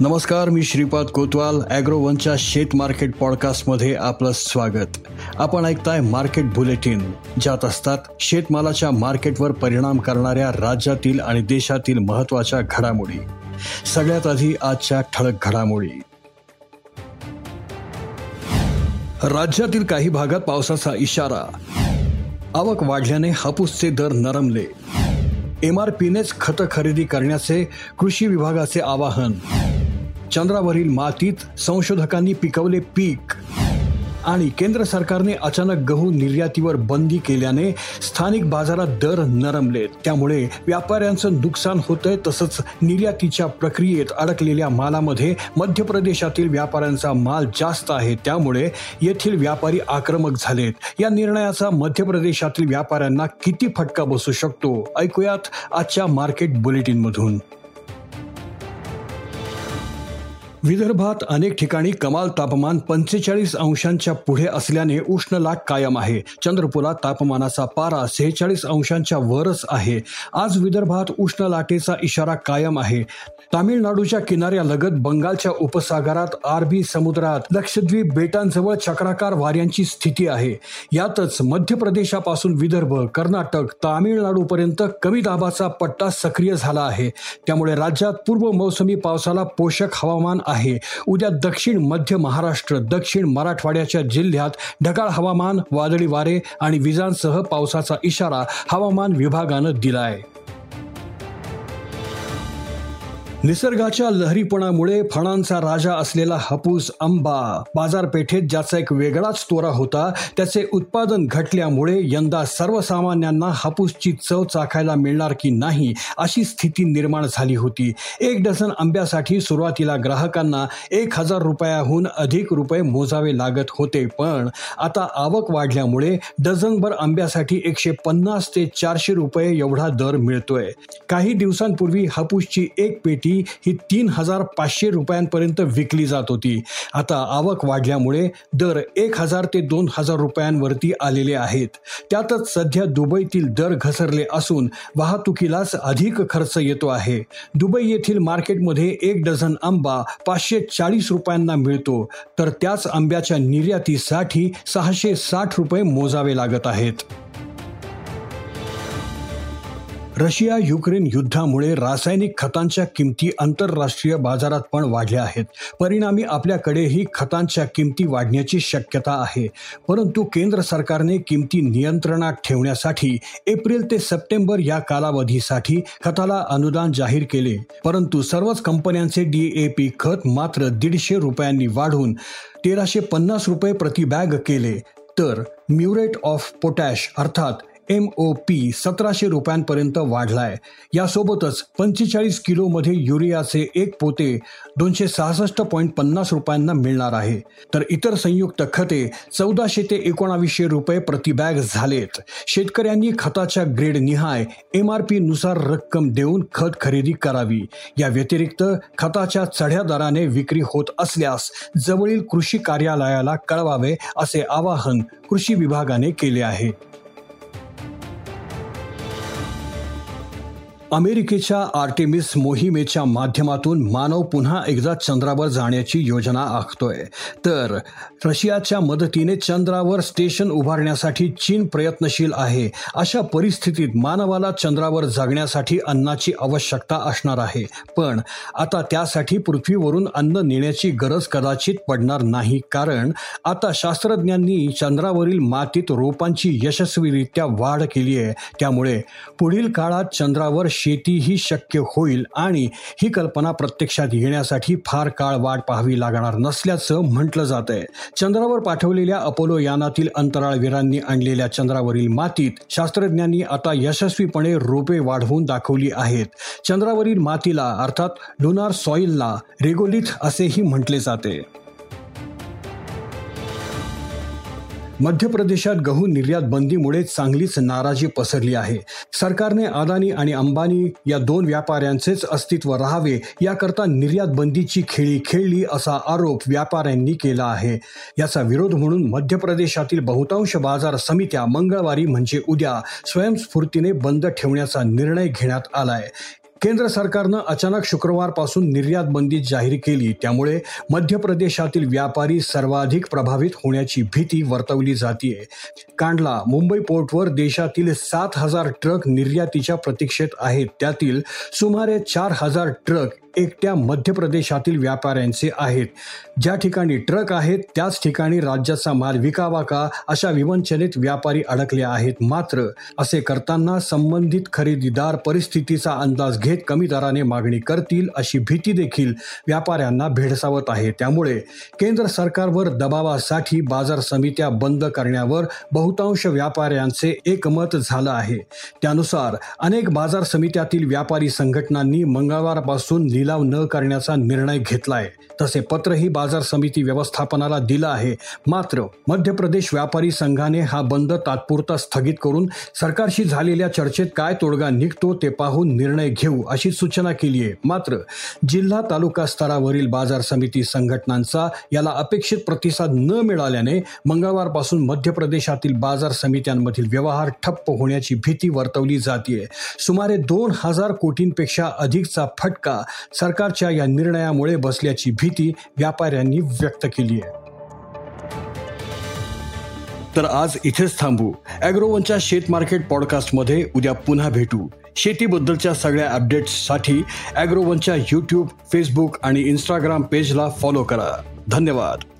नमस्कार मी श्रीपाद कोतवाल ॲग्रोवनच्या शेत मार्केट पॉडकास्टमध्ये आपलं स्वागत. आपण ऐकताय मार्केट बुलेटिन ज्यात असतात शेतमालाच्या मार्केटवर परिणाम करणाऱ्या राज्यातील आणि देशातील महत्त्वाच्या घडामोडी. सगळ्यात आधी आजच्या ठळक घडामोडी. राज्यातील काही भागात पावसाचा इशारा. आवक वाढल्याने हापूसचे दर नरमले. एम आर पीनेच खतं खरेदी करण्याचे कृषी विभागाचे आवाहन. चंद्रावरील मातीत संशोधकांनी पिकवले पीक. आणि केंद्र सरकारने अचानक गहू निर्यातीवर बंदी केल्याने स्थानिक बाजारात दर नरमले. त्यामुळे व्यापाऱ्यांचं नुकसान होतंय तसंच निर्यातीच्या प्रक्रियेत अडकलेल्या मालामध्ये मध्य प्रदेशातील व्यापाऱ्यांचा माल जास्त आहे. त्यामुळे येथील व्यापारी आक्रमक झालेत. या निर्णयाचा मध्य प्रदेशातील व्यापाऱ्यांना किती फटका बसू शकतो? ऐकूयात आजच्या मार्केट बुलेटिनमधून. विदर्भात अनेक ठिकाणी कमाल तापमान पंचेचाळीस अंशांच्या पुढे असल्याने उष्ण लाट कायम आहे. चंद्रपुरात तापमानाचा पारा सेहेचाळीस अंशांच्या वरच आहे. आज विदर्भात उष्ण लाटेचा इशारा कायम आहे. तामिळनाडूच्या किनाऱ्यालगत बंगालच्या उपसागरात आरबी समुद्रात लक्षद्वीप बेटांजवळ चक्राकार वाऱ्यांची स्थिती आहे. यातच मध्य प्रदेशापासून विदर्भ कर्नाटक तामिळनाडूपर्यंत कमी दाबाचा पट्टा सक्रिय झाला आहे. त्यामुळे राज्यात पूर्व मौसमी पावसाला पोषक हवामान आहे. उद्या दक्षिण मध्य महाराष्ट्र दक्षिण मराठवाड्याच्या जिल्ह्यात ढगाळ हवामान वादळी वारे आणि विजांसह पावसाचा इशारा हवामान विभागानं दिला आहे निसर्गाच्या लहरीपणामुळे फळांचा राजा असलेला हापूस आंबा बाजारपेठेत ज्याचा एक वेगळाच तोरा होता त्याचे उत्पादन घटल्यामुळे यंदा सर्वसामान्यांना हापूसची चव चाखायला मिळणार की नाही अशी स्थिती निर्माण झाली होती. एक डझन आंब्यासाठी सुरुवातीला ग्राहकांना एक हजार रुपयाहून अधिक रुपये मोजावे लागत होते पण आता आवक वाढल्यामुळे डझनभर आंब्यासाठी एकशे पन्नास ते चारशे रुपये एवढा दर मिळतोय. काही दिवसांपूर्वी हापूसची एक पेटी ही तीन हजार पाचशे रुपयांपर्यंत विकली जात होती. आता आवक वाढल्यामुळे दर एक हजार ते दोन हजार रुपयांवरती आलेले आहेत. त्यातच सध्या दुबईतील दर घसरले असून वाहतुकीलाच अधिक खर्च येतो आहे. दुबई येथील मार्केटमध्ये एक डझन आंबा पाचशे चाळीस रुपयांना मिळतो. तर त्याच आंब्याच्या निर्यातीसाठी सहाशे साठ रुपये मोजावे लागत आहेत. रशिया युक्रेन युद्धामुळे रासायनिक खतांच्या किमती आंतरराष्ट्रीय बाजारात पण वाढल्या आहेत. परिणामी आपल्याकडेही खतांच्या किमती वाढण्याची शक्यता आहे. परंतु केंद्र सरकारने किमती नियंत्रणात ठेवण्यासाठी एप्रिल ते सप्टेंबर या कालावधीसाठी खताला अनुदान जाहीर केले. परंतु सर्वच कंपन्यांचे डीएपी खत मात्र दीडशे रुपयांनी वाढून तेराशे पन्नास रुपये प्रति बॅग केले. तर म्युरेट ऑफ पोटॅश अर्थात एम ओ पी सतराशे रुपयांपर्यंत वाढलाय. यासोबतच पंचेचाळीस किलोमध्ये युरियाचे एक पोते दोनशे सहासष्ट पॉईंट पन्नास रुपयांना मिळणार आहे. तर इतर संयुक्त खते चौदाशे ते एकोणावीसशे रुपये प्रतिबॅग झालेत. शेतकऱ्यांनी खताच्या ग्रेड निहाय एम आर पी नुसार रक्कम देऊन खत खरेदी करावी. या व्यतिरिक्त खताच्या चढ्या दराने विक्री होत असल्यास जवळील कृषी कार्यालयाला कळवावे असे आवाहन कृषी विभागाने केले आहे. अमेरिकेच्या आर्टेमिस मोहिमेच्या माध्यमातून मानव पुन्हा एकदा चंद्रावर जाण्याची योजना आखतोय. तर रशियाच्या मदतीने चंद्रावर स्टेशन उभारण्यासाठी चीन प्रयत्नशील आहे. अशा परिस्थितीत मानवाला चंद्रावर जगण्यासाठी अन्नाची आवश्यकता असणार आहे. पण आता त्यासाठी पृथ्वीवरून अन्न नेण्याची गरज कदाचित पडणार नाही. कारण आता शास्त्रज्ञांनी चंद्रावरील मातीत रोपांची यशस्वीरित्या वाढ केली आहे. त्यामुळे पुढील काळात चंद्रावर शेती ही शक्य होईल आणि ही कल्पना प्रत्यक्षात येण्यासाठी फार काळ वाट पाहावी लागणार नसल्याचं म्हटलं जात आहे चंद्रावर पाठवलेल्या अपोलो यानातील अंतराळवीरांनी आणलेल्या चंद्रावरील मातीत शास्त्रज्ञांनी आता यशस्वीपणे रोपे वाढवून दाखवली आहेत. चंद्रावरील मातीला अर्थात लुनार सॉइलला रेगोलिथ असेही म्हटले जाते. मध्य प्रदेशात गहू निर्यात बंदीमुळे चांगलीच नाराजी पसरली आहे. सरकारने अदानी आणि अंबानी या दोन व्यापाऱ्यांचेच अस्तित्व राहावे याकरता निर्यात बंदीची खेळी खेळली असा आरोप व्यापाऱ्यांनी केला आहे. याचा विरोध म्हणून मध्य प्रदेशातील बहुतांश बाजार समित्या मंगळवारी म्हणजे उद्या स्वयंस्फूर्तीने बंद ठेवण्याचा निर्णय घेण्यात आलाय. केंद्र सरकारनं अचानक शुक्रवारपासून निर्यात बंदी जाहीर केली. त्यामुळे मध्य प्रदेशातील व्यापारी सर्वाधिक प्रभावित होण्याची भीती वर्तवली जाते कांडला मुंबई पोर्टवर देशातील सात हजार ट्रक निर्यातीच्या प्रतीक्षेत आहेत. त्यातील सुमारे चार हजार ट्रक एकट्या मध्य प्रदेशातील व्यापाऱ्यांचे आहेत. ज्या ठिकाणी ट्रक आहेत त्याच ठिकाणी राज्याचा माल विकावा का अशा विवंचनेत व्यापारी अडकले आहेत. मात्र असे करताना संबंधित खरेदीदार परिस्थितीचा अंदाज घेत कमी दराने मागणी करतील अशी भीती देखील व्यापाऱ्यांना भेडसावत आहे. त्यामुळे केंद्र सरकारवर दबावासाठी बाजार समित्या बंद करण्यावर बहुतांश व्यापाऱ्यांचे एकमत झालं आहे. त्यानुसार अनेक बाजार समित्यातील व्यापारी संघटनांनी मंगळवारपासून लिलाव न करण्याचा निर्णय घेतलाय. तसे पत्रही बाजार समिती व्यवस्थापनाला दिलं आहे. मात्र मध्य प्रदेश व्यापारी संघाने हा बंद तात्पुरता स्थगित करून सरकारशी झालेल्या चर्चेत काय तोडगा निघतो ते पाहून निर्णय घेऊ अशी सूचना केली आहे. मात्र जिल्हा तालुका स्तरावरील बाजार समिती संघटनांचा याला अपेक्षित प्रतिसाद न मिळाल्याने मंगळवारपासून मध्य प्रदेशातील बाजार समित्यांमधील व्यवहार ठप्प होण्याची भीती वर्तवली जाते सुमारे दोन हजार कोटींपेक्षा अधिकचा फटका सरकारच्या या निर्णयामुळे बसल्याची भीती व्यापाऱ्यांनी व्यक्त केली आहे. तर आज इथेच थांबू. अॅग्रोवनच्या शेत मार्केट पॉडकास्टमध्ये उद्या पुन्हा भेटू. शेतीबद्दलच्या सगळ्या अपडेट्ससाठी अॅग्रोवनच्या यूट्यूब फेसबुक आणि इंस्टाग्राम पेजला फॉलो करा. धन्यवाद.